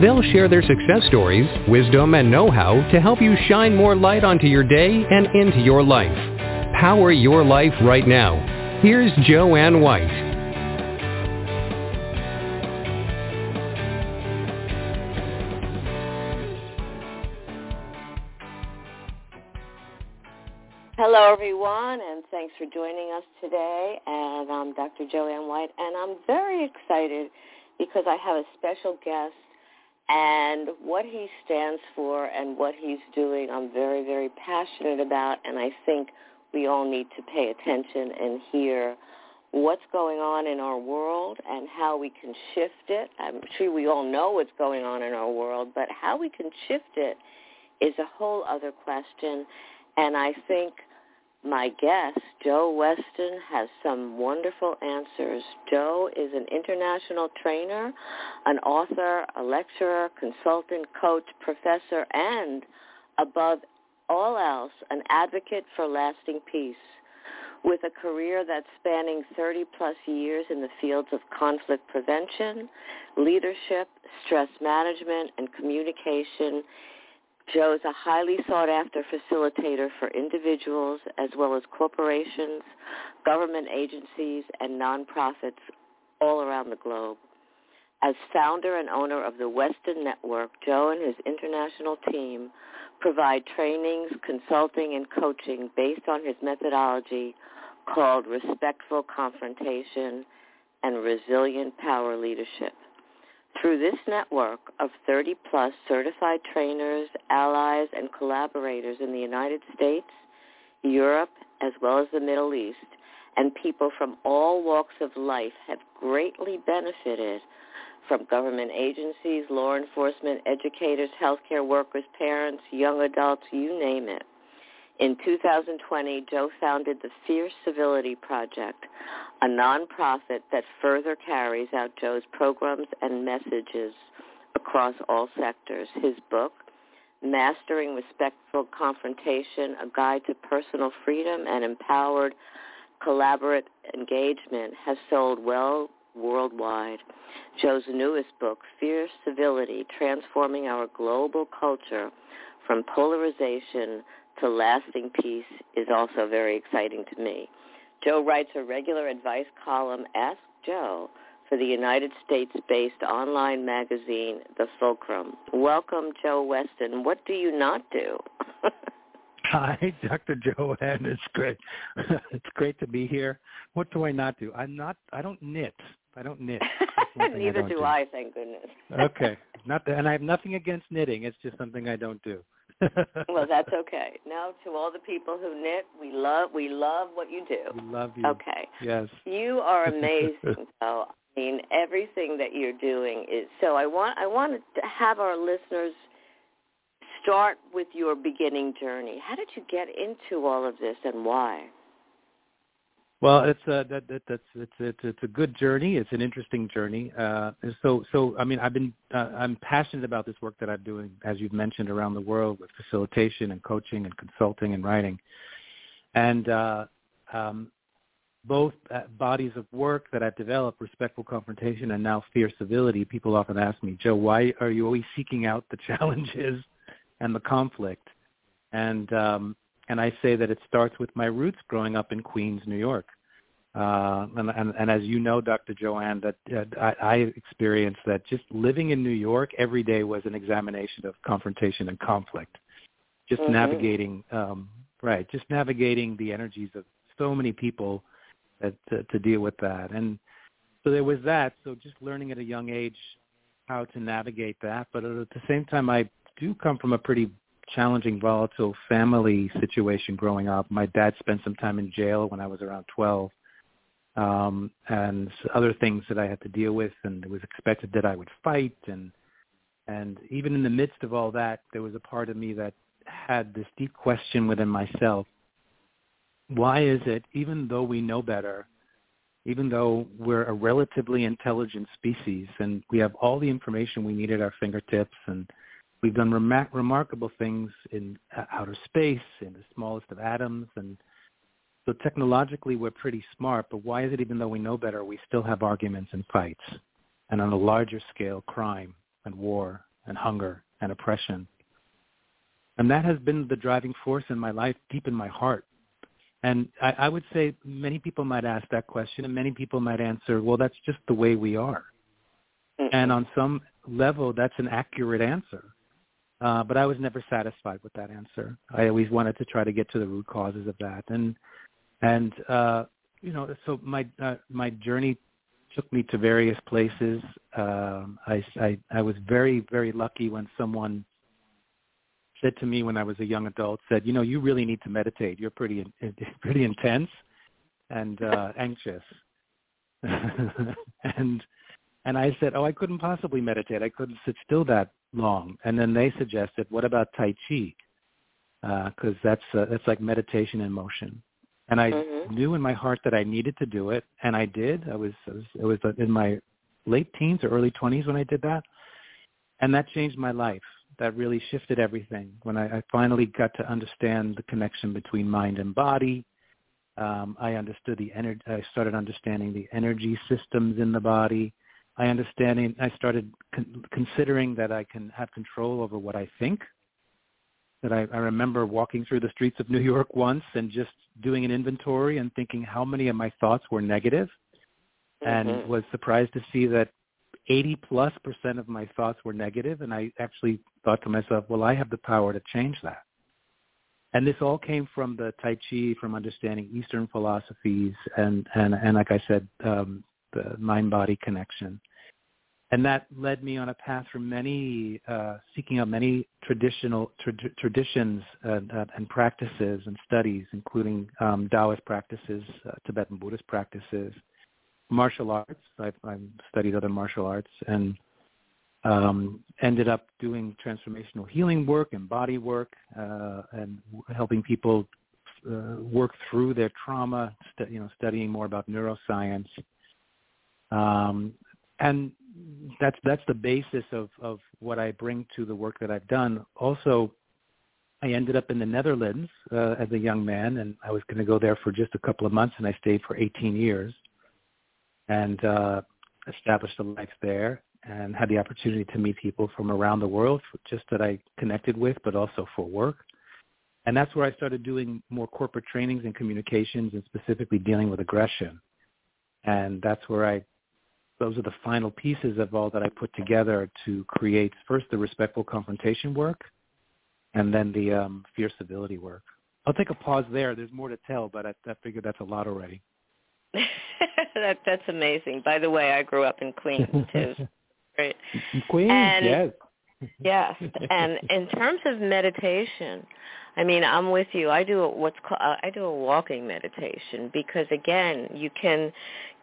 They'll share their success stories, wisdom, and know-how to help you shine more light onto your day and into your life. Power your life right now. Here's Joanne White. Hello, everyone, and thanks for joining us today. And I'm Dr. Joanne White, and I'm very excited because I have a special guest and what he stands for and what he's doing I'm very, very passionate about, and I think we all need to pay attention and hear what's going on in our world and how we can shift it. I'm sure we all know what's going on in our world, but how we can shift it is a whole other question. And I think my guest, Joe Weston, has some wonderful answers. Joe is an international trainer, an author, a lecturer, consultant, coach, professor, and above all else, an advocate for lasting peace. With a career that's spanning 30 plus years in the fields of conflict prevention, leadership, stress management, and communication, Joe is a highly sought after facilitator for individuals as well as corporations, government agencies, and nonprofits all around the globe. As founder and owner of the Weston Network, Joe and his international team provide trainings, consulting, and coaching based on his methodology called Respectful Confrontation and Resilient Power Leadership. Through this network of 30 plus certified trainers, allies, and collaborators in the United States, Europe, as well as the Middle East, and people from all walks of life have greatly benefited from government agencies, law enforcement, educators, healthcare workers, parents, young adults, you name it. In 2020, Joe founded the Fierce Civility Project, a nonprofit that further carries out Joe's programs and messages across all sectors. His book, Mastering Respectful Confrontation, A Guide to Personal Freedom and Empowered Collaborative Engagement, has sold well worldwide. Joe's newest book, Fierce Civility, Transforming Our Global Culture from Polarization to Lasting Peace, is also very exciting to me. Joe writes a regular advice column, Ask Joe, for the United States-based online magazine, The Fulcrum. Welcome, Joe Weston. What do you not do? Hi, Dr. Joanne. It's great. it's great to be here. What do I not do? I'm not. I don't knit. I don't knit. Neither I do, do, I, thank goodness. okay, not and I have nothing against knitting. It's just something I don't do. Well, that's okay. Now, to all the people who knit, we love we love what you do. We love you. Okay. Yes. You are amazing. so, I mean, everything that you're doing is. So, I want I want to have our listeners start with your beginning journey. How did you get into all of this, and why? Well, it's a that, that that's it's it's it's a good journey. It's an interesting journey. Uh, so so I mean, I've been uh, I'm passionate about this work that I'm doing, as you've mentioned, around the world with facilitation and coaching and consulting and writing, and uh, um, both uh, bodies of work that I've developed, respectful confrontation and now fierce civility. People often ask me, Joe, why are you always seeking out the challenges and the conflict? And um, and I say that it starts with my roots growing up in Queens, New York. Uh, and, and, and as you know, Dr. Joanne, that uh, I, I experienced that just living in New York every day was an examination of confrontation and conflict. Just mm-hmm. navigating, um, right? Just navigating the energies of so many people that, to, to deal with that. And so there was that. So just learning at a young age how to navigate that. But at the same time, I do come from a pretty challenging, volatile family situation growing up. My dad spent some time in jail when I was around 12, um, and other things that I had to deal with, and it was expected that I would fight, and and even in the midst of all that, there was a part of me that had this deep question within myself: why is it, even though we know better, even though we're a relatively intelligent species and we have all the information we need at our fingertips and we've done remar- remarkable things in outer space, in the smallest of atoms, and so technologically we're pretty smart, but why is it even though we know better, we still have arguments and fights, and on a larger scale, crime and war and hunger and oppression? And that has been the driving force in my life, deep in my heart. And I, I would say many people might ask that question, and many people might answer, well, that's just the way we are. Mm-hmm. And on some level, that's an accurate answer. Uh, but I was never satisfied with that answer. I always wanted to try to get to the root causes of that. And and uh, you know, so my uh, my journey took me to various places. Um, I, I I was very very lucky when someone said to me when I was a young adult, said, you know, you really need to meditate. You're pretty pretty intense and uh, anxious. and and I said, oh, I couldn't possibly meditate. I couldn't sit still that long. And then they suggested, what about Tai Chi? Because uh, that's uh, that's like meditation in motion. And I mm-hmm. knew in my heart that I needed to do it, and I did. I was, I was it was in my late teens or early 20s when I did that, and that changed my life that really shifted everything when I, I finally got to understand the connection between mind and body. Um, I understood the energy. I started understanding the energy systems in the body. I understanding. I started con- considering that I can have control over what I think. That I, I remember walking through the streets of New York once and just doing an inventory and thinking how many of my thoughts were negative, mm-hmm. and was surprised to see that 80 plus percent of my thoughts were negative, and I actually thought to myself, well, I have the power to change that. And this all came from the Tai Chi, from understanding Eastern philosophies, and and and like I said, um, the mind-body connection. And that led me on a path for many, uh, seeking out many traditional tra- traditions and, uh, and, practices and studies, including um, Taoist practices, uh, Tibetan Buddhist practices, martial arts. I've, I've studied other martial arts and um, ended up doing transformational healing work and body work uh, and helping people uh, work through their trauma, st- you know, studying more about neuroscience. Um, and that's that's the basis of, of what I bring to the work that I've done. Also, I ended up in the Netherlands uh, as a young man, and I was going to go there for just a couple of months, and I stayed for 18 years and uh, established a life there and had the opportunity to meet people from around the world just that I connected with, but also for work. And that's where I started doing more corporate trainings and communications and specifically dealing with aggression. And that's where I, those are the final pieces of all that I put together to create first the respectful confrontation work and then the um, fierce civility work. I'll take a pause there. There's more to tell, but I, I figured that's a lot already. that that's amazing. By the way, I grew up in Queens too. Great. Queens, and, yes. yes, and in terms of meditation, I mean, I'm with you. I do what's called I do a walking meditation because again, you can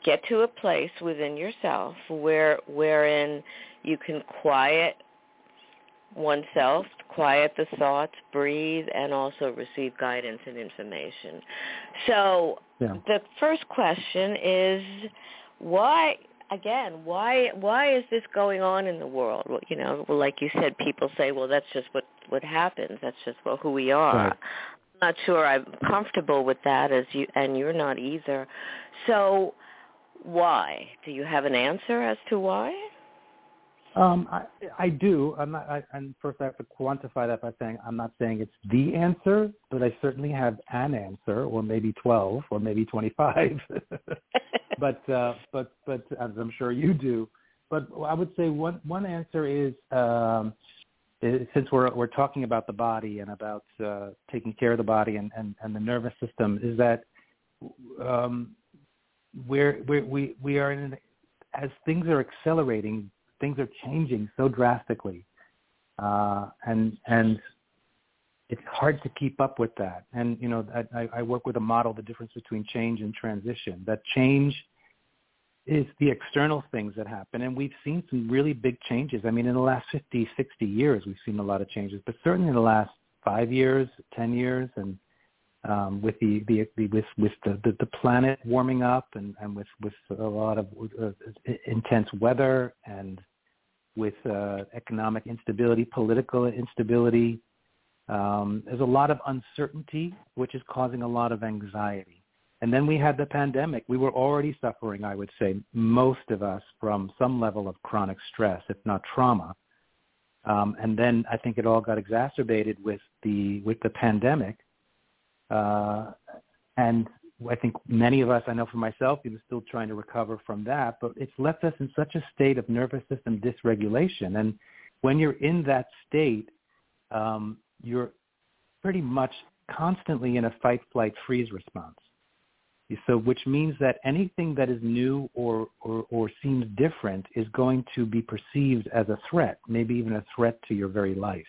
get to a place within yourself where wherein you can quiet oneself, quiet the thoughts, breathe, and also receive guidance and information. So yeah. the first question is why again why why is this going on in the world well, you know well, like you said people say well that's just what what happens that's just what who we are right. i'm not sure i'm comfortable with that as you and you're not either so why do you have an answer as to why um, I, I do. I'm not. I, and first, I have to quantify that by saying I'm not saying it's the answer, but I certainly have an answer, or maybe twelve, or maybe twenty-five. but uh, but but as I'm sure you do. But I would say one one answer is, um, is since we're we're talking about the body and about uh, taking care of the body and, and, and the nervous system, is that um, we're, we're we we are in as things are accelerating things are changing so drastically, uh, and and it's hard to keep up with that. And you know, I, I work with a model, the difference between change and transition. That change is the external things that happen, and we've seen some really big changes. I mean, in the last 50, 60 years, we've seen a lot of changes, but certainly in the last five years, 10 years, and um, with the, the, the with with the, the, the planet warming up and, and with with a lot of uh, intense weather and with uh, economic instability, political instability. Um, there's a lot of uncertainty, which is causing a lot of anxiety. And then we had the pandemic. We were already suffering, I would say, most of us from some level of chronic stress, if not trauma. Um, and then I think it all got exacerbated with the with the pandemic. Uh, and I think many of us, I know for myself, even still trying to recover from that, but it's left us in such a state of nervous system dysregulation. And when you're in that state, um, you're pretty much constantly in a fight, flight, freeze response. So, which means that anything that is new or, or, or seems different is going to be perceived as a threat, maybe even a threat to your very life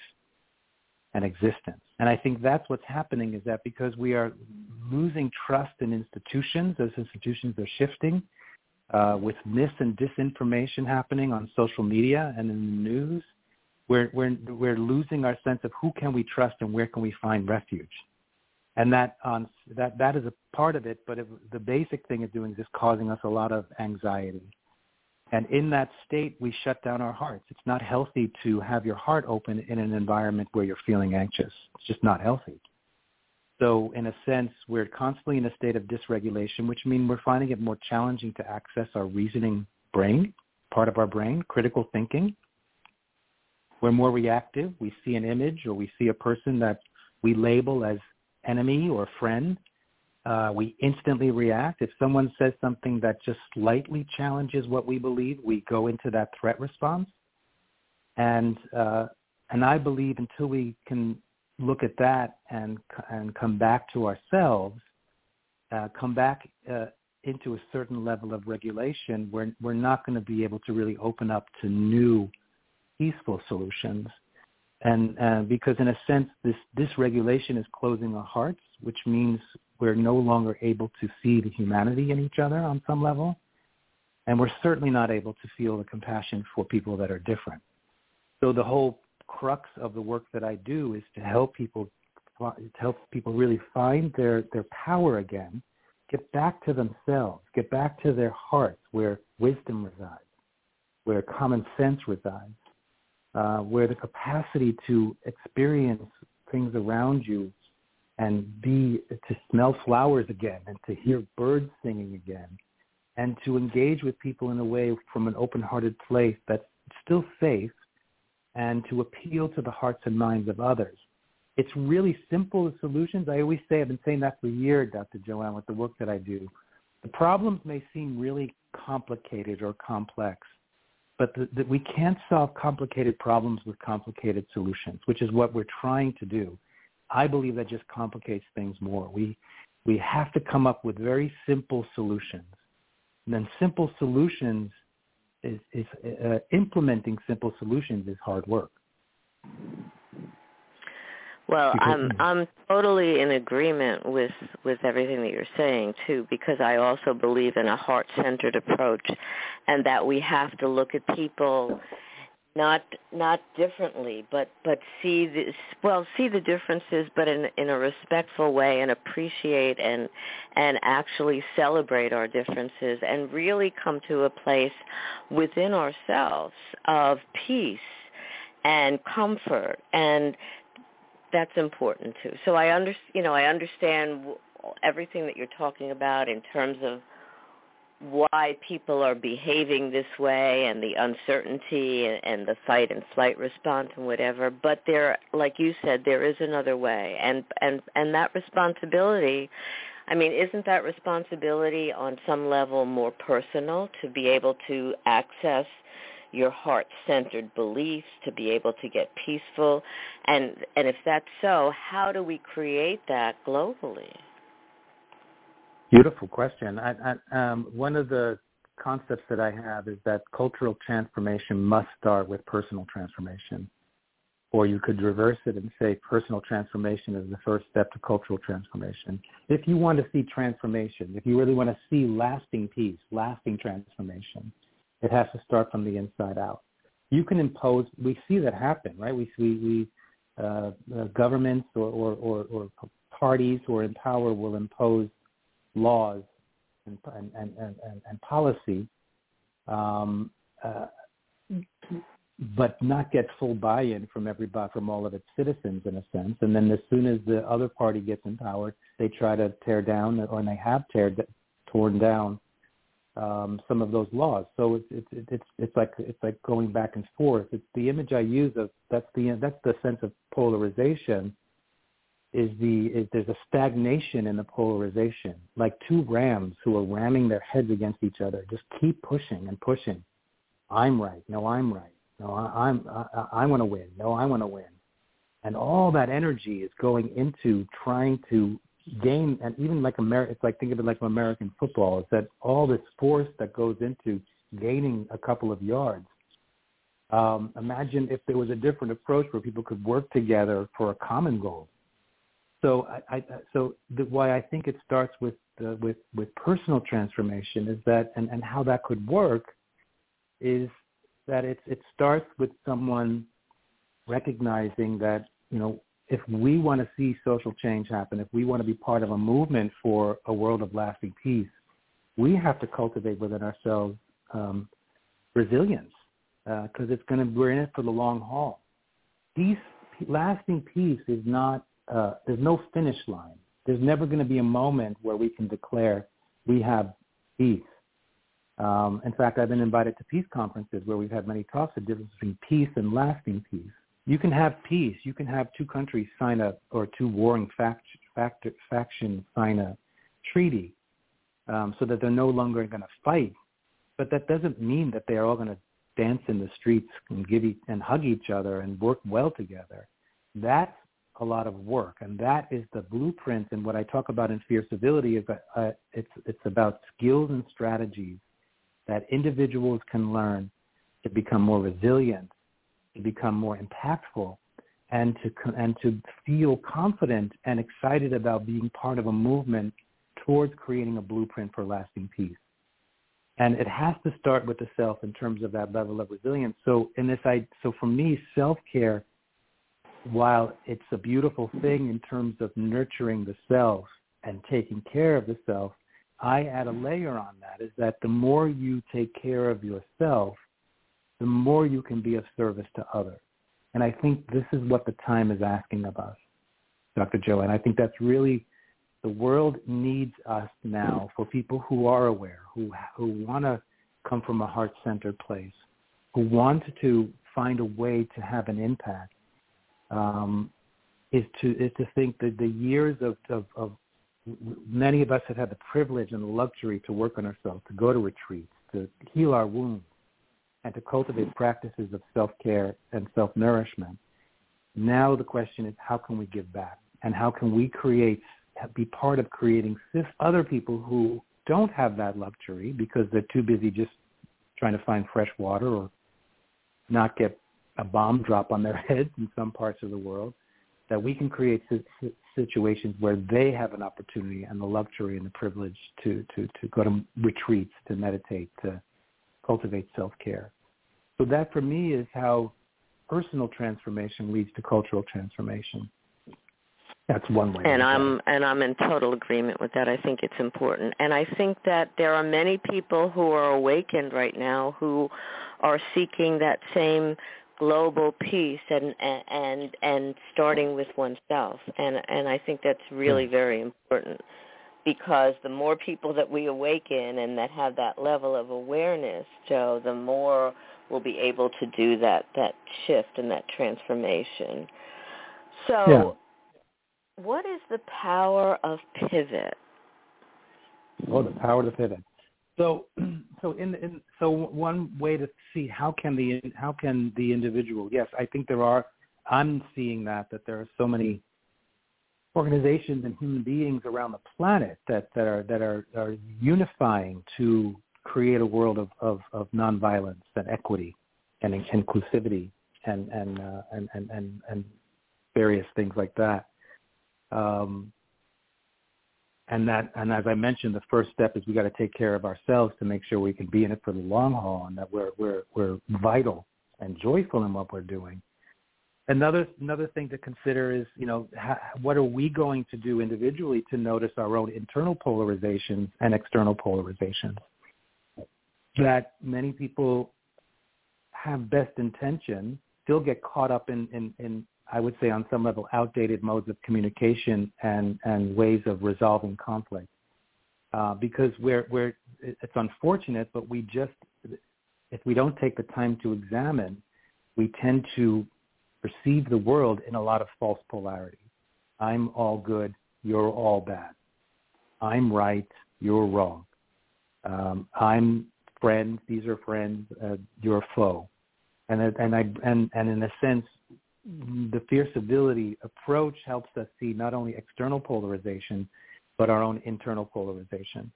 and existence. And I think that's what's happening is that because we are losing trust in institutions, those institutions are shifting, uh, with mis and disinformation happening on social media and in the news, we're, we're, we're losing our sense of who can we trust and where can we find refuge. And that, on, that, that is a part of it, but the basic thing it's doing is just causing us a lot of anxiety and in that state, we shut down our hearts. It's not healthy to have your heart open in an environment where you're feeling anxious. It's just not healthy. So in a sense, we're constantly in a state of dysregulation, which means we're finding it more challenging to access our reasoning brain, part of our brain, critical thinking. We're more reactive. We see an image or we see a person that we label as enemy or friend uh, we instantly react. If someone says something that just slightly challenges what we believe, we go into that threat response. And uh, and I believe until we can look at that and and come back to ourselves, uh, come back uh, into a certain level of regulation, we're we're not going to be able to really open up to new peaceful solutions. And uh, because in a sense, this dysregulation is closing our hearts, which means we're no longer able to see the humanity in each other on some level. And we're certainly not able to feel the compassion for people that are different. So the whole crux of the work that I do is to help people to help people really find their, their power again, get back to themselves, get back to their hearts where wisdom resides, where common sense resides, uh, where the capacity to experience things around you and be to smell flowers again and to hear birds singing again and to engage with people in a way from an open-hearted place that's still safe and to appeal to the hearts and minds of others. It's really simple solutions. I always say, I've been saying that for years, Dr. Joanne, with the work that I do. The problems may seem really complicated or complex, but the, we can't solve complicated problems with complicated solutions, which is what we're trying to do. I believe that just complicates things more. We we have to come up with very simple solutions. And then simple solutions is, is uh, implementing simple solutions is hard work. Well, I'm I'm totally in agreement with with everything that you're saying too, because I also believe in a heart-centered approach, and that we have to look at people not not differently but but see this well see the differences but in in a respectful way and appreciate and and actually celebrate our differences and really come to a place within ourselves of peace and comfort. And that's important too. So i under you know i understand everything that you're talking about in terms of why people are behaving this way and the uncertainty and, and the fight and flight response and whatever but there like you said there is another way. And and and that responsibility i mean isn't that responsibility on some level more personal to be able to access your heart-centered beliefs to be able to get peaceful? And and if that's so how do we create that globally Beautiful question. I, I, um, one of the concepts that I have is that cultural transformation must start with personal transformation. Or you could reverse it and say personal transformation is the first step to cultural transformation. If you want to see transformation, if you really want to see lasting peace, lasting transformation, it has to start from the inside out. You can impose, we see that happen, right? We, we, we uh, uh, governments or, or, or, or parties who are in power will impose laws and and and and, and policy, um, uh, but not get full buy-in from everybody, from all of its citizens, in a sense. And then as soon as the other party gets in power, they try to tear down, or they have tear, torn down um, some of those laws. So it's it's it's it's like it's like going back and forth. It's the image I use of that's the that's the sense of polarization. Is the is there's a stagnation in the polarization, like two rams who are ramming their heads against each other. Just keep pushing and pushing. I'm right. No, I'm right. No, I, I'm I, I want to win. No, I want to win. And all that energy is going into trying to gain, and even like America, it's like think of it like American football. Is that all this force that goes into gaining a couple of yards? Um, imagine if there was a different approach where people could work together for a common goal. So, I, I, so the, why I think it starts with uh, with with personal transformation is that, and, and how that could work, is that it it starts with someone recognizing that you know if we want to see social change happen, if we want to be part of a movement for a world of lasting peace, we have to cultivate within ourselves um, resilience because uh, it's going to we're in it for the long haul. Peace, lasting peace is not uh, there's no finish line. There's never going to be a moment where we can declare we have peace. Um, in fact, I've been invited to peace conferences where we've had many talks of the difference between peace and lasting peace you can have peace. You can have two countries sign a or two warring fact, fact, factions sign a treaty um, so that they're no longer going to fight. But that doesn't mean that they are all going to dance in the streets and give and hug each other and work well together. That's a lot of work, and that is the blueprint. And what I talk about in Fierce Civility is that uh, it's it's about skills and strategies that individuals can learn to become more resilient to become more impactful and to and to feel confident and excited about being part of a movement towards creating a blueprint for lasting peace. And it has to start with the self in terms of that level of resilience. So in this, I so for me, self-care, while it's a beautiful thing in terms of nurturing the self and taking care of the self, I add a layer on that is that the more you take care of yourself, the more you can be of service to others. And I think this is what the time is asking of us, Dr. Joe. And I think that's really the world needs us now for people who are aware, who who want to come from a heart-centered place, who want to find a way to have an impact. Um, is to is to think that the years of, of, of many of us have had the privilege and the luxury to work on ourselves, to go to retreats, to heal our wounds, and to cultivate practices of self-care and self-nourishment. Now the question is how can we give back and how can we create, be part of creating other people who don't have that luxury because they're too busy just trying to find fresh water or not get a bomb drop on their heads in some parts of the world, that we can create situations where they have an opportunity and the luxury and the privilege to, to, to go to retreats, to meditate, to cultivate self-care. So that for me is how personal transformation leads to cultural transformation. That's one way. And I'm and I'm in total agreement with that. I think it's important. And I think that there are many people who are awakened right now who are seeking that same global peace and and and starting with oneself. And and I think that's really hmm. very important because the more people that we awaken and that have that level of awareness, Joe, the more we'll be able to do that that shift and that transformation. So, yeah. what is the power of pivot? Oh, the power to pivot. So, so in, in so one way to see how can the how can the individual? Yes, I think there are. I'm seeing that that there are so many organizations and human beings around the planet that, that are that are, are unifying to create a world of, of, of nonviolence and equity and inclusivity and and, uh, and, and and and various things like that. Um, and that and as I mentioned, the first step is we got to take care of ourselves to make sure we can be in it for the long haul and that we're we're we're vital and joyful in what we're doing. another another thing to consider is you know ha, what are we going to do individually to notice our own internal polarizations and external polarizations that many people have best intention still get caught up in, in, in I would say on some level outdated modes of communication and, and ways of resolving conflict. Uh, because we're, we're, it's unfortunate, but we just, if we don't take the time to examine, we tend to perceive the world in a lot of false polarity. I'm all good, you're all bad. I'm right, you're wrong. Um, I'm friends, these are friends, uh, you're foe. And, and, I, and, and in a sense, the fierce civility approach helps us see not only external polarization, but our own internal polarization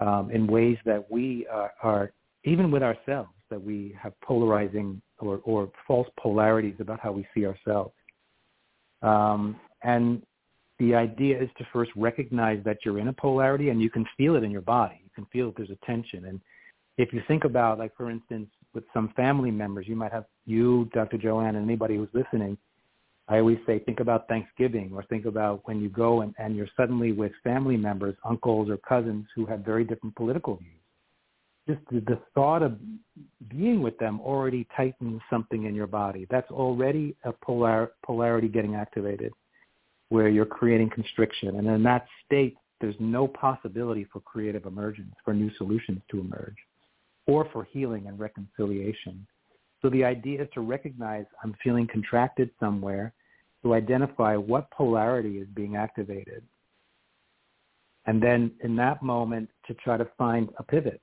um, in ways that we are, are, even with ourselves, that we have polarizing or, or false polarities about how we see ourselves. Um, and the idea is to first recognize that you're in a polarity and you can feel it in your body. You can feel that there's a tension. And if you think about, like, for instance, with some family members, you might have you, Dr. Joanne, and anybody who's listening. I always say, think about Thanksgiving or think about when you go and, and you're suddenly with family members, uncles or cousins who have very different political views. Just the, the thought of being with them already tightens something in your body. That's already a polar, polarity getting activated where you're creating constriction. And in that state, there's no possibility for creative emergence, for new solutions to emerge or for healing and reconciliation. So the idea is to recognize I'm feeling contracted somewhere, to identify what polarity is being activated. And then in that moment to try to find a pivot,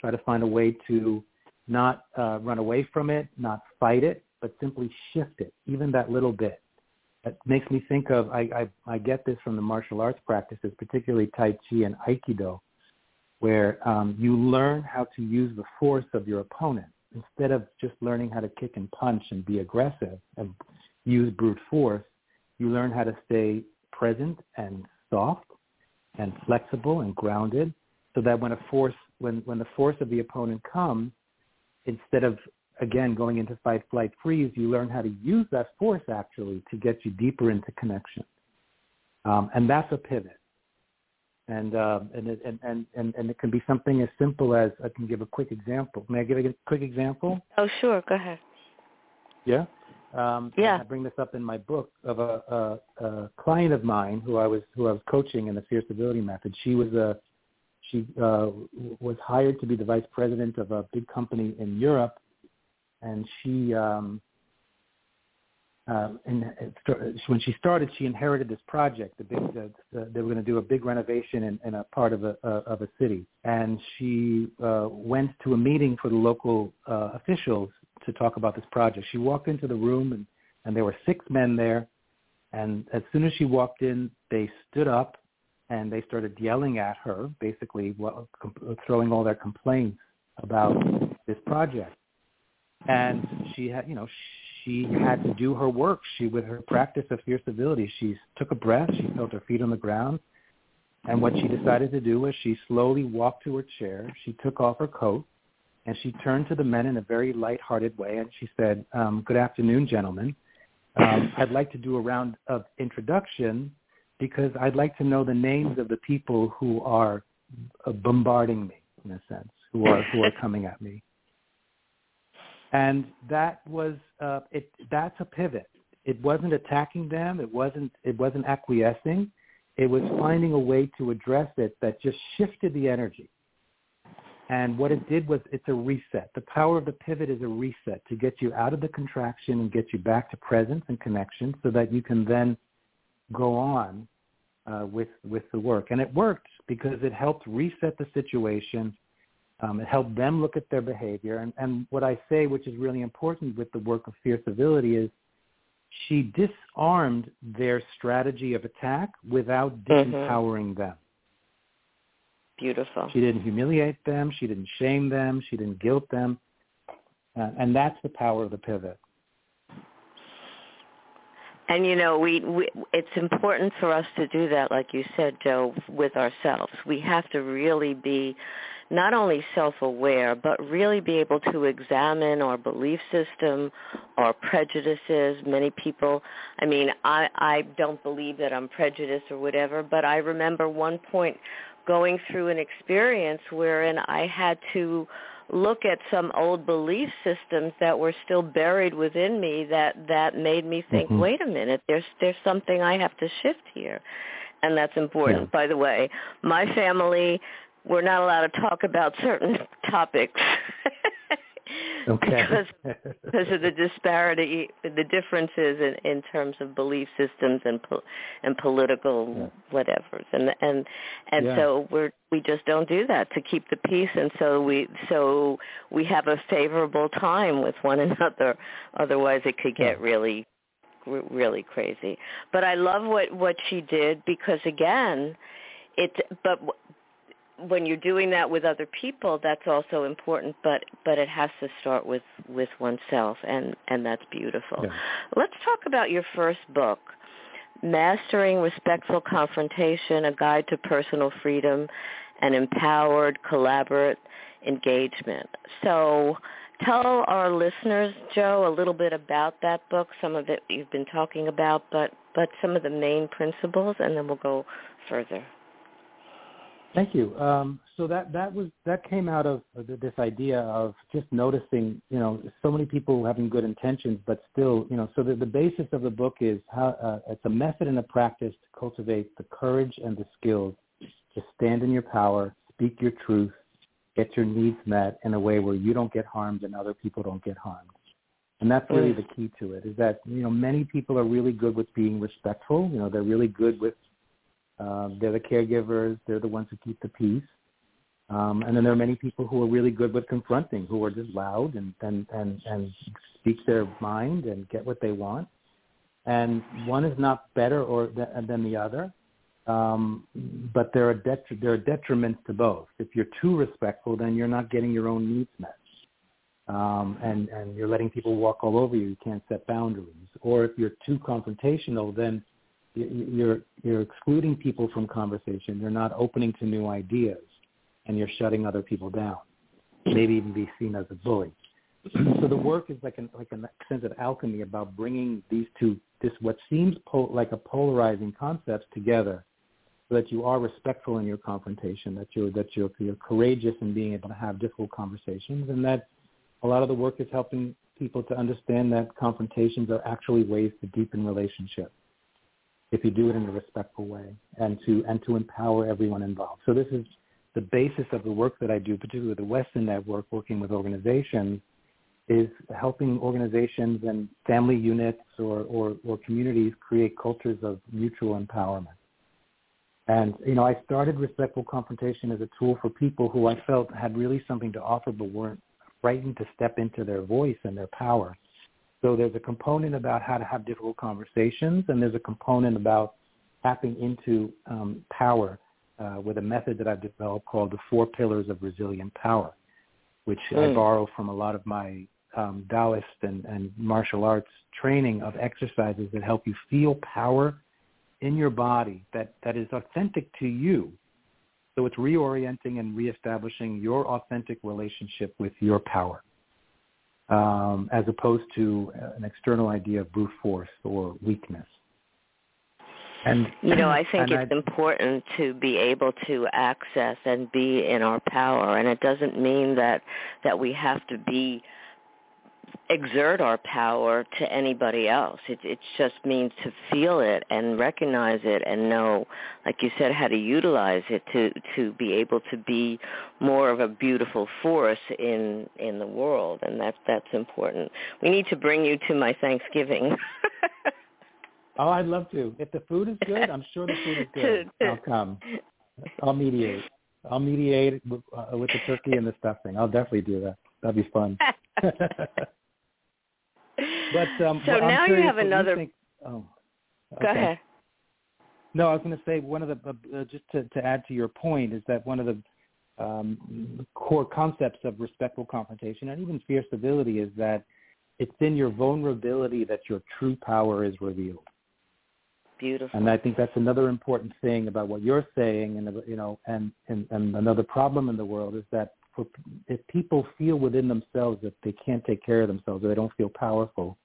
try to find a way to not uh, run away from it, not fight it, but simply shift it, even that little bit. That makes me think of, I, I, I get this from the martial arts practices, particularly Tai Chi and Aikido, where um, you learn how to use the force of your opponent instead of just learning how to kick and punch and be aggressive and use brute force. You learn how to stay present and soft and flexible and grounded, so that when a force, when when the force of the opponent comes, instead of again going into fight, flight, freeze, you learn how to use that force actually to get you deeper into connection, um, and that's a pivot and uh, and, it, and and and and it can be something as simple as I can give a quick example. May I give a quick example? Oh, sure. Go ahead. Yeah. Um, yeah. I bring this up in my book of a, a, a client of mine who I was who I was coaching in the Fierce Civility Method. She was a she uh, was hired to be the vice president of a big company in Europe, and she um, um, and when she started, she inherited this project. The big, the, the, they were going to do a big renovation in, in a part of a uh, of a city, and she uh, went to a meeting for the local uh, officials to talk about this project. She walked into the room, and, and there were six men there. And as soon as she walked in, they stood up and they started yelling at her, basically throwing all their complaints about this project. And she had, you know, she had to do her work. She, with her practice of fierce civility, she took a breath. She felt her feet on the ground. And what she decided to do was she slowly walked to her chair. She took off her coat and she turned to the men in a very light-hearted way and she said, um, good afternoon, gentlemen. Um, I'd like to do a round of introduction because I'd like to know the names of the people who are uh, bombarding me, in a sense, who are who are coming at me and that was uh, it. That's a pivot. It wasn't attacking them. It wasn't. It wasn't acquiescing. It was finding a way to address it that just shifted the energy. And what it did was it's a reset. The power of the pivot is a reset to get you out of the contraction and get you back to presence and connection so that you can then go on uh, with with the work. And it worked because it helped reset the situation um, it helped them look at their behavior. And, and what I say, which is really important with the work of Fierce Civility, is she disarmed their strategy of attack without mm-hmm. disempowering mm-hmm. them. Beautiful. She didn't humiliate them. She didn't shame them. She didn't guilt them. Uh, and that's the power of the pivot. And you know, we, we it's important for us to do that, like you said, Joe, with ourselves. We have to really be not only self-aware, but really be able to examine our belief system, our prejudices. Many people, I mean, I, I don't believe that I'm prejudiced or whatever, but I remember one point going through an experience wherein I had to look at some old belief systems that were still buried within me that that made me think mm-hmm. wait a minute there's there's something i have to shift here and that's important yeah. by the way my family we're not allowed to talk about certain topics okay. because because of the disparity, the differences in, in terms of belief systems and po- and political yeah. whatevers, and and and yeah. so we're we just don't do that to keep the peace, and so we so we have a favorable time with one another. Otherwise, it could get yeah. really really crazy. But I love what what she did because again, it but when you're doing that with other people, that's also important. But but it has to start with with oneself, and and that's beautiful. Yeah. Let's talk about your first book, Mastering Respectful Confrontation: A Guide to Personal Freedom and Empowered Collaborate Engagement. So. Tell our listeners, Joe, a little bit about that book. Some of it you've been talking about, but but some of the main principles, and then we'll go further. Thank you. Um, so that that was that came out of this idea of just noticing, you know, so many people having good intentions, but still, you know. So the, the basis of the book is how uh, it's a method and a practice to cultivate the courage and the skills to stand in your power, speak your truth, get your needs met in a way where you don't get harmed and other people don't get harmed. And that's really mm. the key to it. Is that you know many people are really good with being respectful. You know, they're really good with um, they're the caregivers. They're the ones who keep the peace. Um, and then there are many people who are really good with confronting, who are just loud and, and, and, and speak their mind and get what they want. And one is not better or th- than the other, um, but there are, detri- there are detriments to both. If you're too respectful, then you're not getting your own needs met. Um, and, and you're letting people walk all over you. You can't set boundaries. Or if you're too confrontational, then – you're you're excluding people from conversation. You're not opening to new ideas, and you're shutting other people down. Maybe even be seen as a bully. so the work is like an like an sense of alchemy about bringing these two this what seems pol- like a polarizing concepts together, so that you are respectful in your confrontation, that you're that you're, you're courageous in being able to have difficult conversations, and that a lot of the work is helping people to understand that confrontations are actually ways to deepen relationships if you do it in a respectful way and to and to empower everyone involved. So this is the basis of the work that I do, particularly with the Weston Network, working with organizations, is helping organizations and family units or, or, or communities create cultures of mutual empowerment. And, you know, I started Respectful Confrontation as a tool for people who I felt had really something to offer but weren't frightened to step into their voice and their power. So there's a component about how to have difficult conversations, and there's a component about tapping into um, power uh, with a method that I've developed called the Four Pillars of Resilient Power, which mm. I borrow from a lot of my um, Taoist and, and martial arts training of exercises that help you feel power in your body that, that is authentic to you. So it's reorienting and reestablishing your authentic relationship with your power um, as opposed to an external idea of brute force or weakness. And you know, I think it's I, important to be able to access and be in our power, and it doesn't mean that that we have to be exert our power to anybody else. It it just means to feel it and recognize it and know, like you said, how to utilize it to to be able to be more of a beautiful force in in the world, and that's that's important. We need to bring you to my Thanksgiving. oh, I'd love to. If the food is good, I'm sure the food is good. I'll come. I'll mediate. I'll mediate with, uh, with the turkey and the stuffing. I'll definitely do that. That'd be fun. But um, so well, now you have another. You think, oh, okay. Go ahead. No, I was going to say one of the uh, just to, to add to your point is that one of the um, core concepts of respectful confrontation and even fierce civility is that it's in your vulnerability that your true power is revealed. Beautiful. And I think that's another important thing about what you're saying, and you know, and and, and another problem in the world is that for, if people feel within themselves that they can't take care of themselves or they don't feel powerful,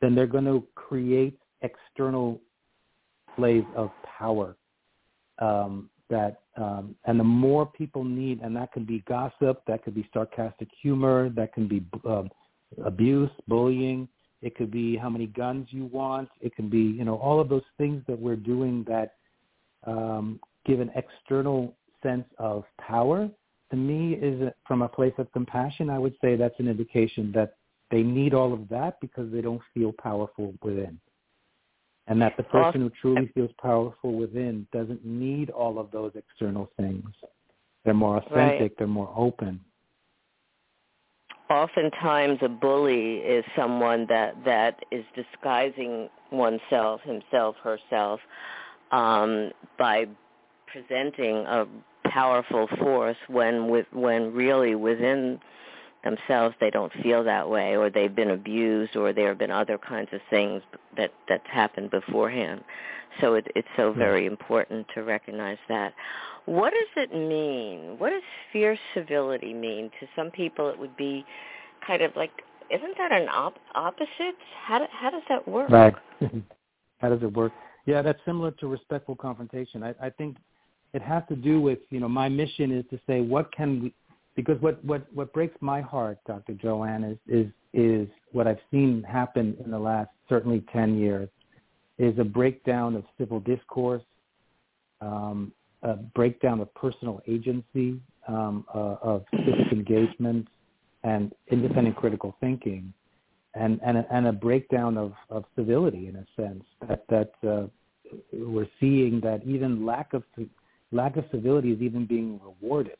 then they're going to create external displays of power. Um, that um, and the more people need, and that can be gossip, that could be sarcastic humor, that can be uh, abuse, bullying. It could be how many guns you want. It can be you know all of those things that we're doing that um, give an external sense of power. To me, is from a place of compassion. I would say that's an indication that they need all of that because they don't feel powerful within and that the person who truly feels powerful within doesn't need all of those external things. They're more authentic, right. they're more open. Oftentimes a bully is someone that, that is disguising oneself, himself, herself, um, by presenting a powerful force when with when really within themselves they don't feel that way or they've been abused or there have been other kinds of things that that's happened beforehand. So it, it's so very important to recognize that. What does it mean? What does fierce civility mean? To some people it would be kind of like isn't that an op- opposite? How do, how does that work? Right. How does it work? Yeah that's similar to respectful confrontation. I i think it has to do with you know my mission is to say what can we because what what what breaks my heart, Dr. Joanne, is is is what I've seen happen in the last certainly ten years, is a breakdown of civil discourse, um, a breakdown of personal agency, um, uh, of civic engagement, and independent critical thinking, and and a, and a breakdown of, of civility in a sense that that uh, we're seeing that even lack of lack of civility is even being rewarded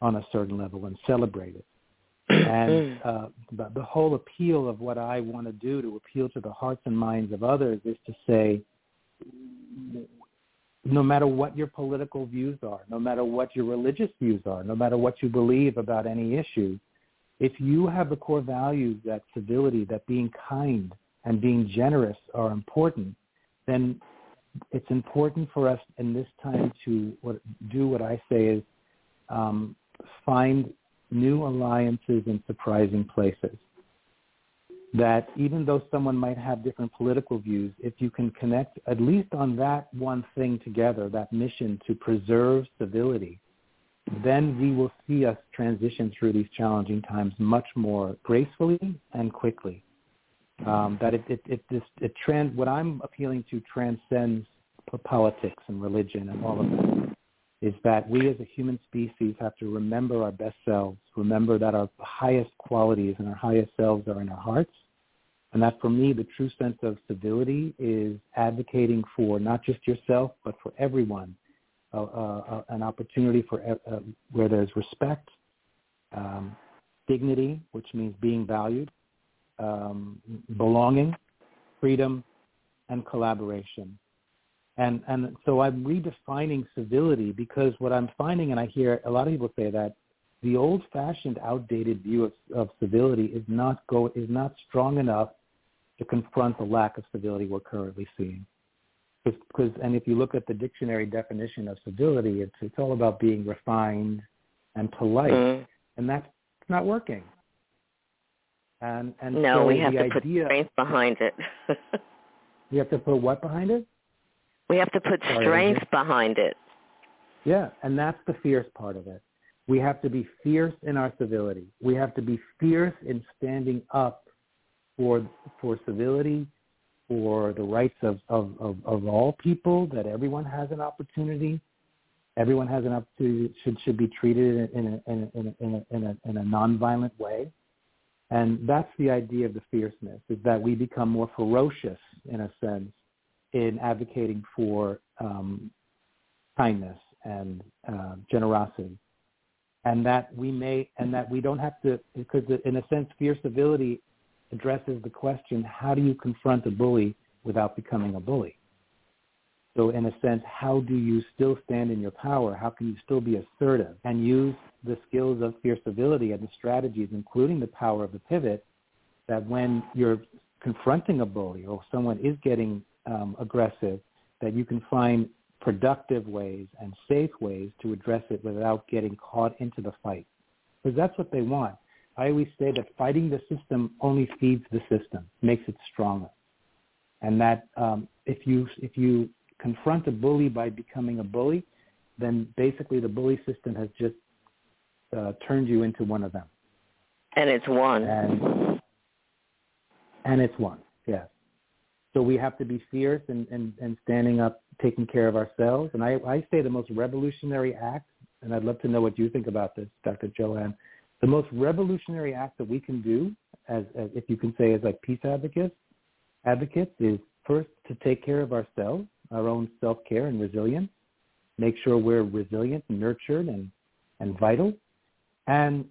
on a certain level and celebrated. and uh, the, the whole appeal of what I want to do to appeal to the hearts and minds of others is to say, no matter what your political views are, no matter what your religious views are, no matter what you believe about any issue, if you have the core values that civility, that being kind and being generous are important, then it's important for us in this time to what, do what I say is um, find new alliances in surprising places. That even though someone might have different political views, if you can connect at least on that one thing together, that mission to preserve civility, then we will see us transition through these challenging times much more gracefully and quickly. Um, that it, it, it, this, it trans, what I'm appealing to transcends politics and religion and all of that is that we as a human species have to remember our best selves, remember that our highest qualities and our highest selves are in our hearts, and that for me, the true sense of civility is advocating for not just yourself, but for everyone, uh, uh, an opportunity for uh, where there's respect, um, dignity, which means being valued, um, belonging, freedom, and collaboration. And and so I'm redefining civility because what I'm finding, and I hear a lot of people say that the old-fashioned, outdated view of, of civility is not go is not strong enough to confront the lack of civility we're currently seeing. Because and if you look at the dictionary definition of civility, it's it's all about being refined and polite, mm. and that's not working. And and no, so we have to put strength behind it. you have to put what behind it? We have to put strength behind it. Yeah, and that's the fierce part of it. We have to be fierce in our civility. We have to be fierce in standing up for for civility, for the rights of, of, of, of all people, that everyone has an opportunity. Everyone has an opportunity, should, should be treated in a, in, a, in, a, in, a, in, a, in a nonviolent way. And that's the idea of the fierceness, is that we become more ferocious, in a sense, in advocating for um, kindness and uh, generosity, and that we may and that we don't have to because in a sense, fierce civility addresses the question: How do you confront a bully without becoming a bully? So in a sense, how do you still stand in your power? How can you still be assertive and use the skills of fierce civility and the strategies, including the power of the pivot, that when you're confronting a bully or someone is getting um, aggressive, that you can find productive ways and safe ways to address it without getting caught into the fight. Because that's what they want. I always say that fighting the system only feeds the system, makes it stronger. And that um, if you if you confront a bully by becoming a bully, then basically the bully system has just uh, turned you into one of them. And it's one. And, and it's one, yes. So we have to be fierce and, and, and standing up, taking care of ourselves. And I, I say the most revolutionary act, and I'd love to know what you think about this, Dr. Joanne. The most revolutionary act that we can do, as, as if you can say as like peace advocates, advocates, is first to take care of ourselves, our own self-care and resilience, make sure we're resilient and nurtured and, and vital, and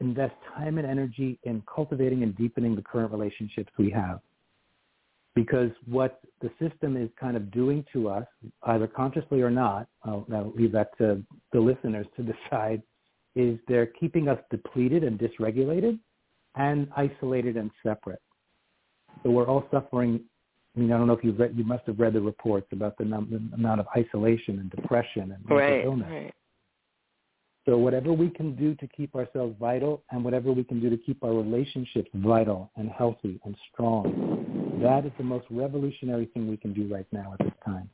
invest time and energy in cultivating and deepening the current relationships we have. Because what the system is kind of doing to us, either consciously or not, I'll, I'll leave that to the listeners to decide, is they're keeping us depleted and dysregulated and isolated and separate. So we're all suffering. I mean, I don't know if you've read, you must have read the reports about the, num- the amount of isolation and depression and mental right, illness. Right. So whatever we can do to keep ourselves vital and whatever we can do to keep our relationships vital and healthy and strong, that is the most revolutionary thing we can do right now at this time.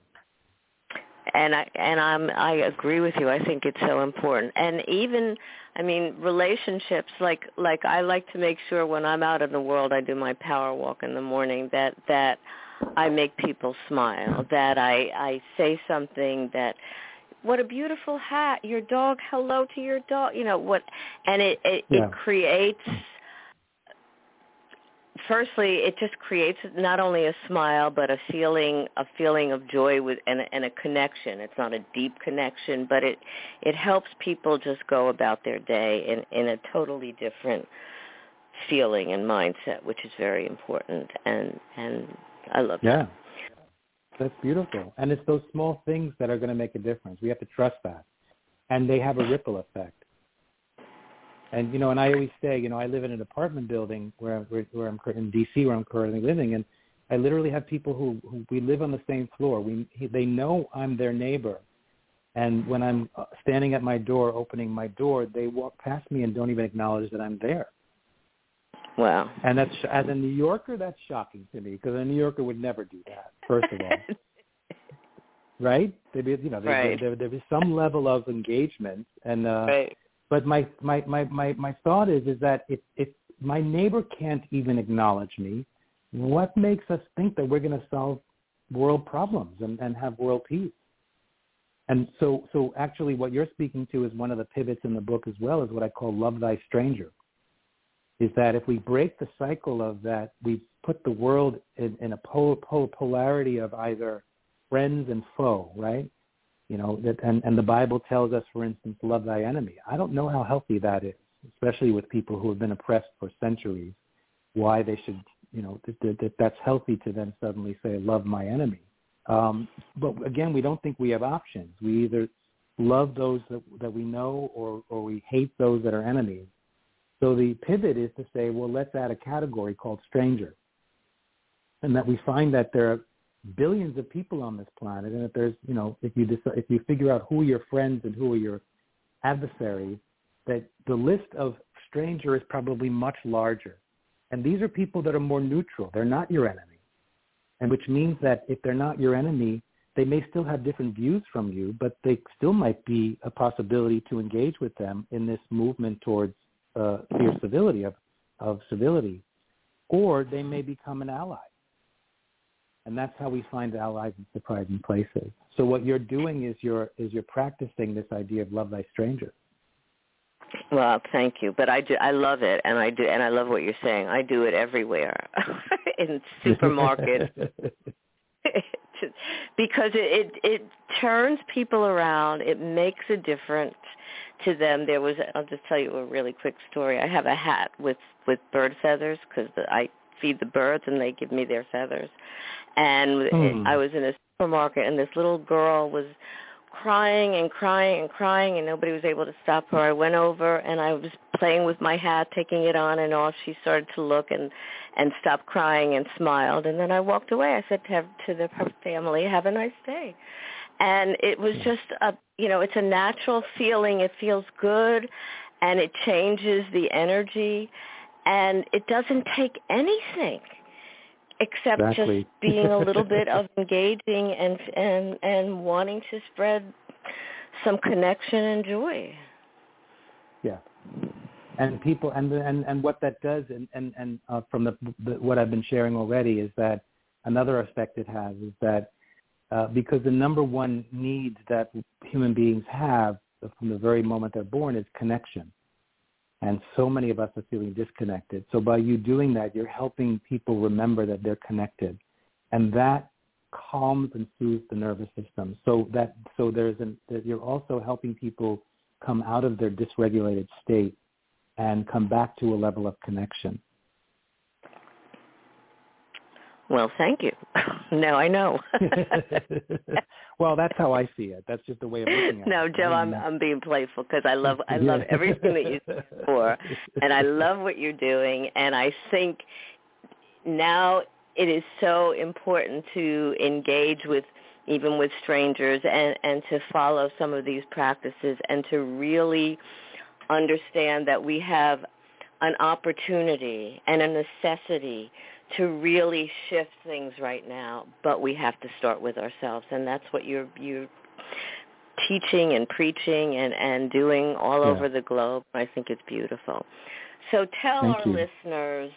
And I and I'm I agree with you. I think it's so important. And even I mean relationships like like I like to make sure when I'm out in the world I do my power walk in the morning that that I make people smile, that I I say something that what a beautiful hat your dog hello to your dog you know what and it it, Yeah. it creates firstly it just creates not only a smile but a feeling a feeling of joy with and and a connection it's not a deep connection but it it helps people just go about their day in in a totally different feeling and mindset which is very important and and I love that. That's beautiful. And it's those small things that are going to make a difference. We have to trust that. And they have a ripple effect. And, you know, and I always say, you know, I live in an apartment building where, where, where I'm in D.C. where I'm currently living. And I literally have people who, who we live on the same floor. We, they know I'm their neighbor. And when I'm uh, standing at my door, opening my door, they walk past me and don't even acknowledge that I'm there. Wow. And that's as a New Yorker, that's shocking to me because a New Yorker would never do that. First of all, right? There'd be, you know, there, Right. there, there'd be some level of engagement, and uh, right. but my, my my my my thought is is that if if my neighbor can't even acknowledge me, what makes us think that we're going to solve world problems and, and have world peace? And so so actually, what you're speaking to is one of the pivots in the book as well, is what I call love thy stranger is that if we break the cycle of that, we put the world in, in a pol, pol, polarity of either friends and foe, right? You know, that, and, and the Bible tells us, for instance, love thy enemy. I don't know how healthy that is, especially with people who have been oppressed for centuries, why they should, you know, that, that, that that's healthy to then suddenly say, love my enemy. Um, but again, we don't think we have options. We either love those that, that we know or, or we hate those that are enemies. So the pivot is to say, well, let's add a category called stranger. And that we find that there are billions of people on this planet, and that there's, you know, if you decide, if you figure out who are your friends and who are your adversaries, that the list of stranger is probably much larger. And these are people that are more neutral. They're not your enemy. And which means that if they're not your enemy, they may still have different views from you, but they still might be a possibility to engage with them in this movement towards uh, fierce civility of, of civility, or they may become an ally. And that's how we find allies in surprising places. So what you're doing is you're is you're practicing this idea of love thy stranger. Well, thank you, but I do. I love it, and I do, and I love what you're saying. I do it everywhere, in supermarkets, because it, it it turns people around. It makes a difference to them. There was. I'll just tell you a really quick story. I have a hat with with bird feathers because I feed the birds and they give me their feathers. And Hmm. I was in a supermarket, and this little girl was crying and crying and crying and nobody was able to stop her. I went over and I was playing with my hat, taking it on and off. She started to look and and stopped crying and smiled, and then I walked away. I said to, her, to the her family, "Have a nice day." And it was hmm. just a, you know, it's a natural feeling. It feels good, and it changes the energy, and it doesn't take anything except exactly. just being a little bit of engaging and and and wanting to spread some connection and joy. Yeah, and people and and and what that does, and and and uh, from the, the what I've been sharing already is that another effect it has is that uh, because the number one need that human beings have from the very moment they're born is connection. And so many of us are feeling disconnected. So by you doing that, you're helping people remember that they're connected. And that calms and soothes the nervous system. So that so there's an that you're also helping people come out of their dysregulated state and come back to a level of connection. Well, thank you. now I know. well, that's how I see it. That's just the way of looking at no, it. No, Joe, I'm I'm being playful because I love I love everything that you said before, and I love what you're doing, and I think now it is so important to engage with even with strangers and and to follow some of these practices and to really understand that we have an opportunity and a necessity to really shift things right now, but we have to start with ourselves, and that's what you're you're teaching and preaching and and doing all yeah. over the globe. I think it's beautiful. So tell Thank our you. listeners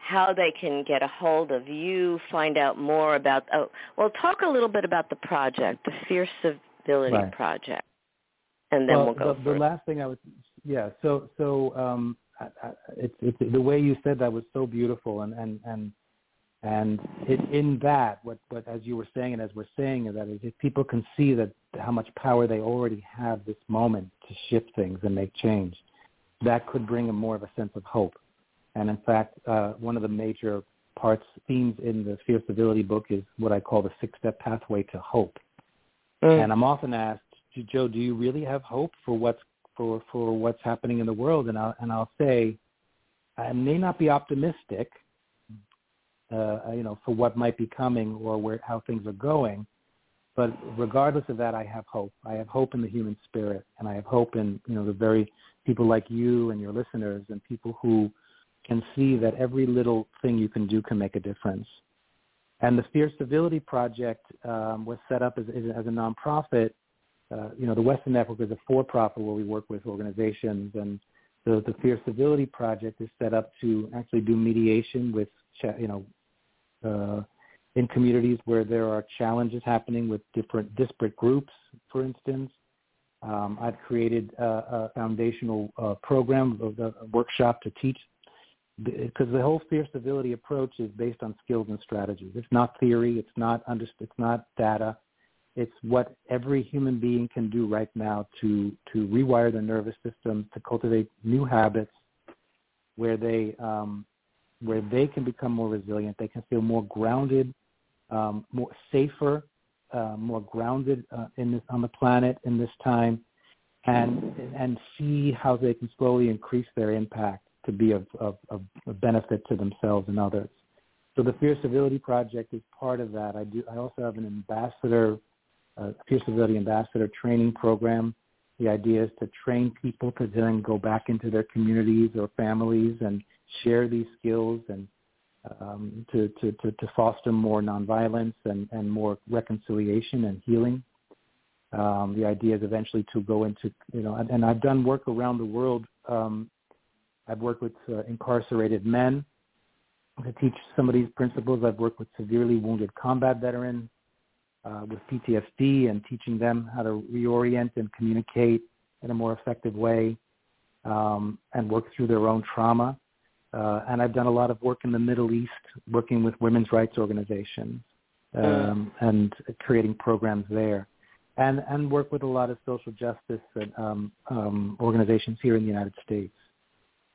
how they can get a hold of you, find out more about. Oh, well, talk a little bit about the project, the Fierce Civility right. Project, and then well, we'll go. The, the last thing I would, yeah. So so um, it's, it's the way you said that was so beautiful and and and and it, in that what what as you were saying and as we're saying that is if people can see that how much power they already have this moment to shift things and make change. That could bring them more of a sense of hope. And in fact uh, one of the major parts themes in the Fierce Civility book is what I call the six step pathway to hope. Mm. and I'm often asked Joe do you really have hope for what's for for what's happening in the world, and I'll and I'll say, I may not be optimistic, uh, you know, for what might be coming or where how things are going, but regardless of that, I have hope. I have hope in the human spirit, and I have hope in you know the very people like you and your listeners and people who can see that every little thing you can do can make a difference. And the Fierce Civility Project um, was set up as, as a nonprofit uh, you know, the Weston Network is a for-profit where we work with organizations, and the, the Fierce Civility Project is set up to actually do mediation with, you know, uh, in communities where there are challenges happening with different disparate groups, for instance. Um, I've created a, a foundational uh, program, a, a workshop to teach, because the whole Fierce Civility approach is based on skills and strategies. It's not theory. It's not under, It's not data it's what every human being can do right now to to rewire their nervous system, to cultivate new habits, where they um, where they can become more resilient. They can feel more grounded, um, more safer, uh, more grounded uh, in this on the planet in this time, and and see how they can slowly increase their impact to be of, of, of benefit to themselves and others. So the Fierce Civility Project is part of that. I do. I also have an ambassador uh, Civility Ambassador training program. The idea is to train people to then go back into their communities or families and share these skills and um, to, to, to, to, foster more nonviolence and, and more reconciliation and healing. Um, the idea is eventually to go into, you know, and, and I've done work around the world. Um, I've worked with uh, incarcerated men to teach some of these principles. I've worked with severely wounded combat veterans uh, with PTSD and teaching them how to reorient and communicate in a more effective way um, and work through their own trauma. Uh, and I've done a lot of work in the Middle East, working with women's rights organizations um, mm. and creating programs there, and and work with a lot of social justice and, um, um, organizations here in the United States.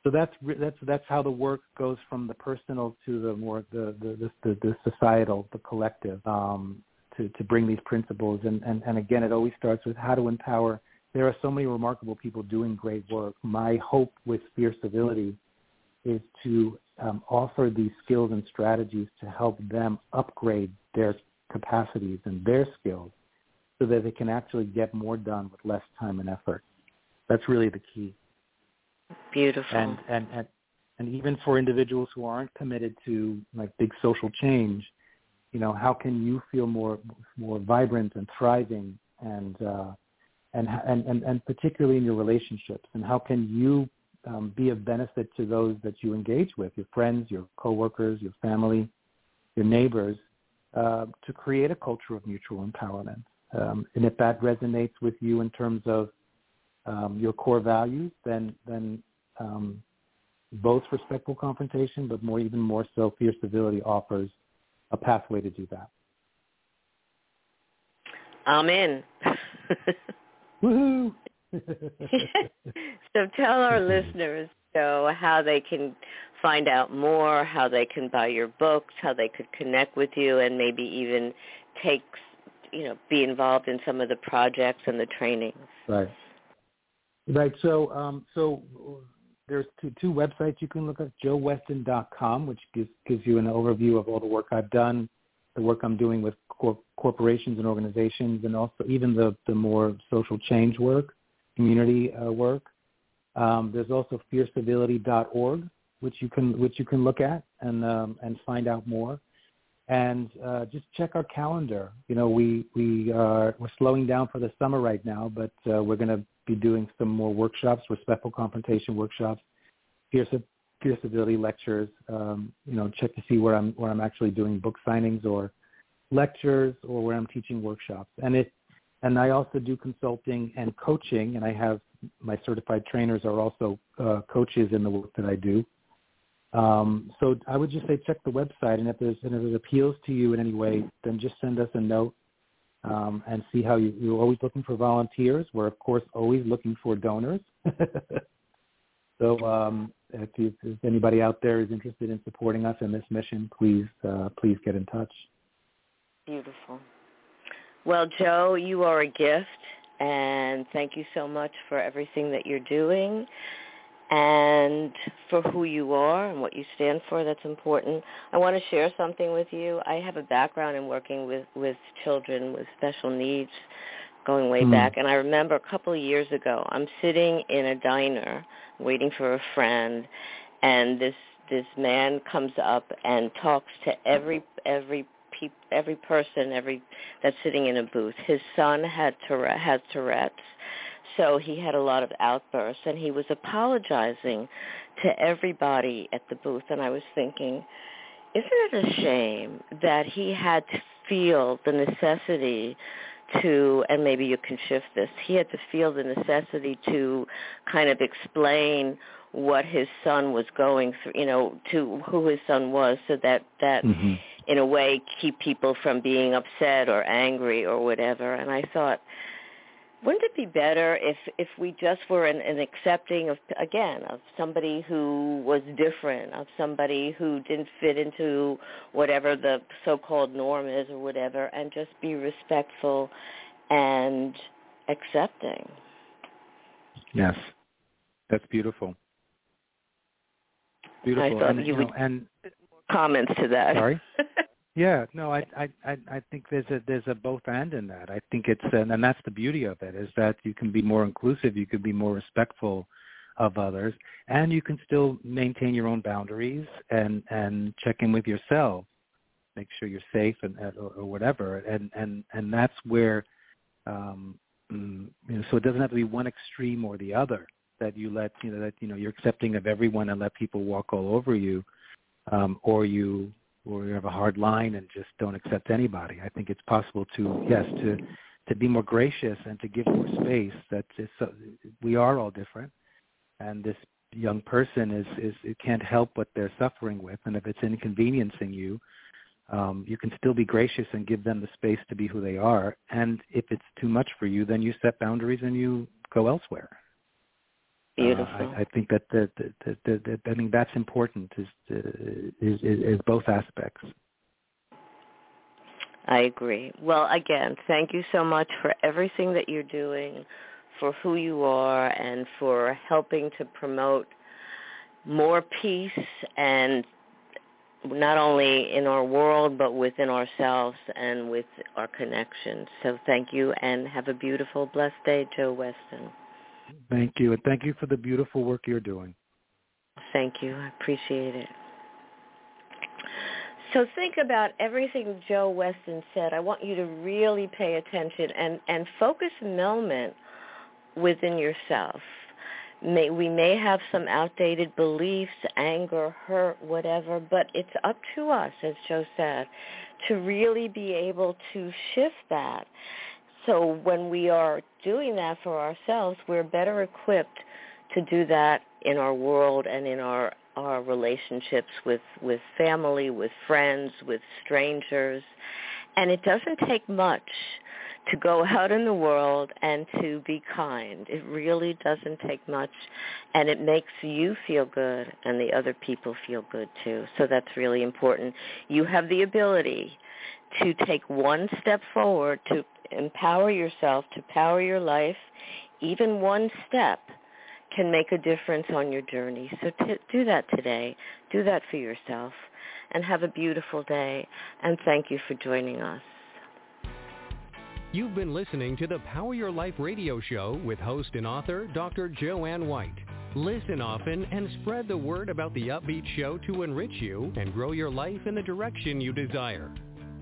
So that's that's that's how the work goes from the personal to the more the the the, the societal, the collective. Um, to, to bring these principles. And, and, and again, it always starts with how to empower there are so many remarkable people doing great work. My hope with Fierce Civility is to um, offer these skills and strategies to help them upgrade their capacities and their skills so that they can actually get more done with less time and effort. That's really the key. Beautiful. And and and, and even for individuals who aren't committed to like big social change, you know, how can you feel more more vibrant and thriving and uh, and, and and and particularly in your relationships and how can you um, be of benefit to those that you engage with, your friends, your coworkers, your family, your neighbors, uh, to create a culture of mutual empowerment. Um, and if that resonates with you in terms of um, your core values, then then um, both respectful confrontation, but more even more so, fierce civility offers a pathway to do that. I'm in. Woohoo! so tell our listeners so how they can find out more, how they can buy your books, how they could connect with you, and maybe even take, you know, be involved in some of the projects and the trainings. Right. Right. So, um, so there's two, two websites you can look at: joeweston.com, which gives gives you an overview of all the work I've done, the work I'm doing with cor- corporations and organizations, and also even the the more social change work community uh, work. Um, there's also fiercecivility.org, which you can which you can look at and um, and find out more. And uh, just check our calendar. You know, we we are we're slowing down for the summer right now, but uh, we're going to be doing some more workshops, respectful confrontation workshops, fierce fierce civility lectures. Um, you know, check to see where I'm where I'm actually doing book signings or lectures or where I'm teaching workshops. And it and I also do consulting and coaching, and I have my certified trainers are also uh, coaches in the work that I do. Um, so I would just say check the website, and if there's and if it appeals to you in any way, then just send us a note um, and see how you. You're always looking for volunteers. We're of course always looking for donors. so um, if, you, if, anybody out there is interested in supporting us in this mission, please uh, please get in touch. Beautiful. Well, Joe, you are a gift, and thank you so much for everything that you're doing and for who you are and what you stand for. That's important. I want to share something with you. I have a background in working with, with children with special needs going way mm. back. And I remember a couple of years ago, I'm sitting in a diner waiting for a friend, and this this man comes up and talks to every every peop, every person, every that's sitting in a booth. His son had Tourette, has Tourette's, so he had a lot of outbursts, and he was apologizing to everybody at the booth. And I was thinking, isn't it a shame that he had to feel the necessity to, and maybe you can shift this, he had to feel the necessity to kind of explain what his son was going through, you know, to who his son was so that that mm-hmm in a way keep people from being upset or angry or whatever. And I thought, wouldn't it be better if if we just were an, an accepting of again of somebody who was different, of somebody who didn't fit into whatever the so-called norm is or whatever, and just be respectful and accepting. Yes, that's beautiful. Beautiful. I thought and, you, you would, and comments to that. Sorry. yeah, no, I, I, I, think there's a there's a both and in that. I think it's and, and that's the beauty of it is that you can be more inclusive, you can be more respectful of others, and you can still maintain your own boundaries and and check in with yourself, make sure you're safe and or, or whatever, and and and that's where, um, mm, you know, so it doesn't have to be one extreme or the other. That you let you know that you know you're accepting of everyone and let people walk all over you um, or you or you have a hard line and just don't accept anybody. I think it's possible to yes to to be more gracious and to give more space. That is, uh, we are all different, and this young person is is it can't help what they're suffering with, and if it's inconveniencing you, um, you can still be gracious and give them the space to be who they are. And if it's too much for you, then you set boundaries and you go elsewhere. Beautiful. Uh, I, I, think that the, the, the, the, the, I think that's important is, is, is, is both aspects. I agree. Well, again, thank you so much for everything that you're doing for who you are and for helping to promote more peace and not only in our world but within ourselves and with our connections. So thank you and have a beautiful, blessed day, Joe Weston. Thank you, and thank you for the beautiful work you're doing. Thank you. I appreciate it. So think about everything Joe Weston said. I want you to really pay attention and, and focus moment within yourself may we may have some outdated beliefs, anger, hurt, whatever, but it's up to us, as Joe said, to really be able to shift that. So when we are doing that for ourselves, we're better equipped to do that in our world and in our our relationships with with family, with friends, with strangers. And it doesn't take much to go out in the world and to be kind. It really doesn't take much and it makes you feel good and the other people feel good too. So that's really important. You have the ability to take one step forward to empower yourself, to power your life. Even one step can make a difference on your journey. So t- do that today. Do that for yourself and have a beautiful day. And thank you for joining us. You've been listening to the Power Your Life radio show with host and author Dr. Joanne White. Listen often and spread the word about the upbeat show to enrich you and grow your life in the direction you desire.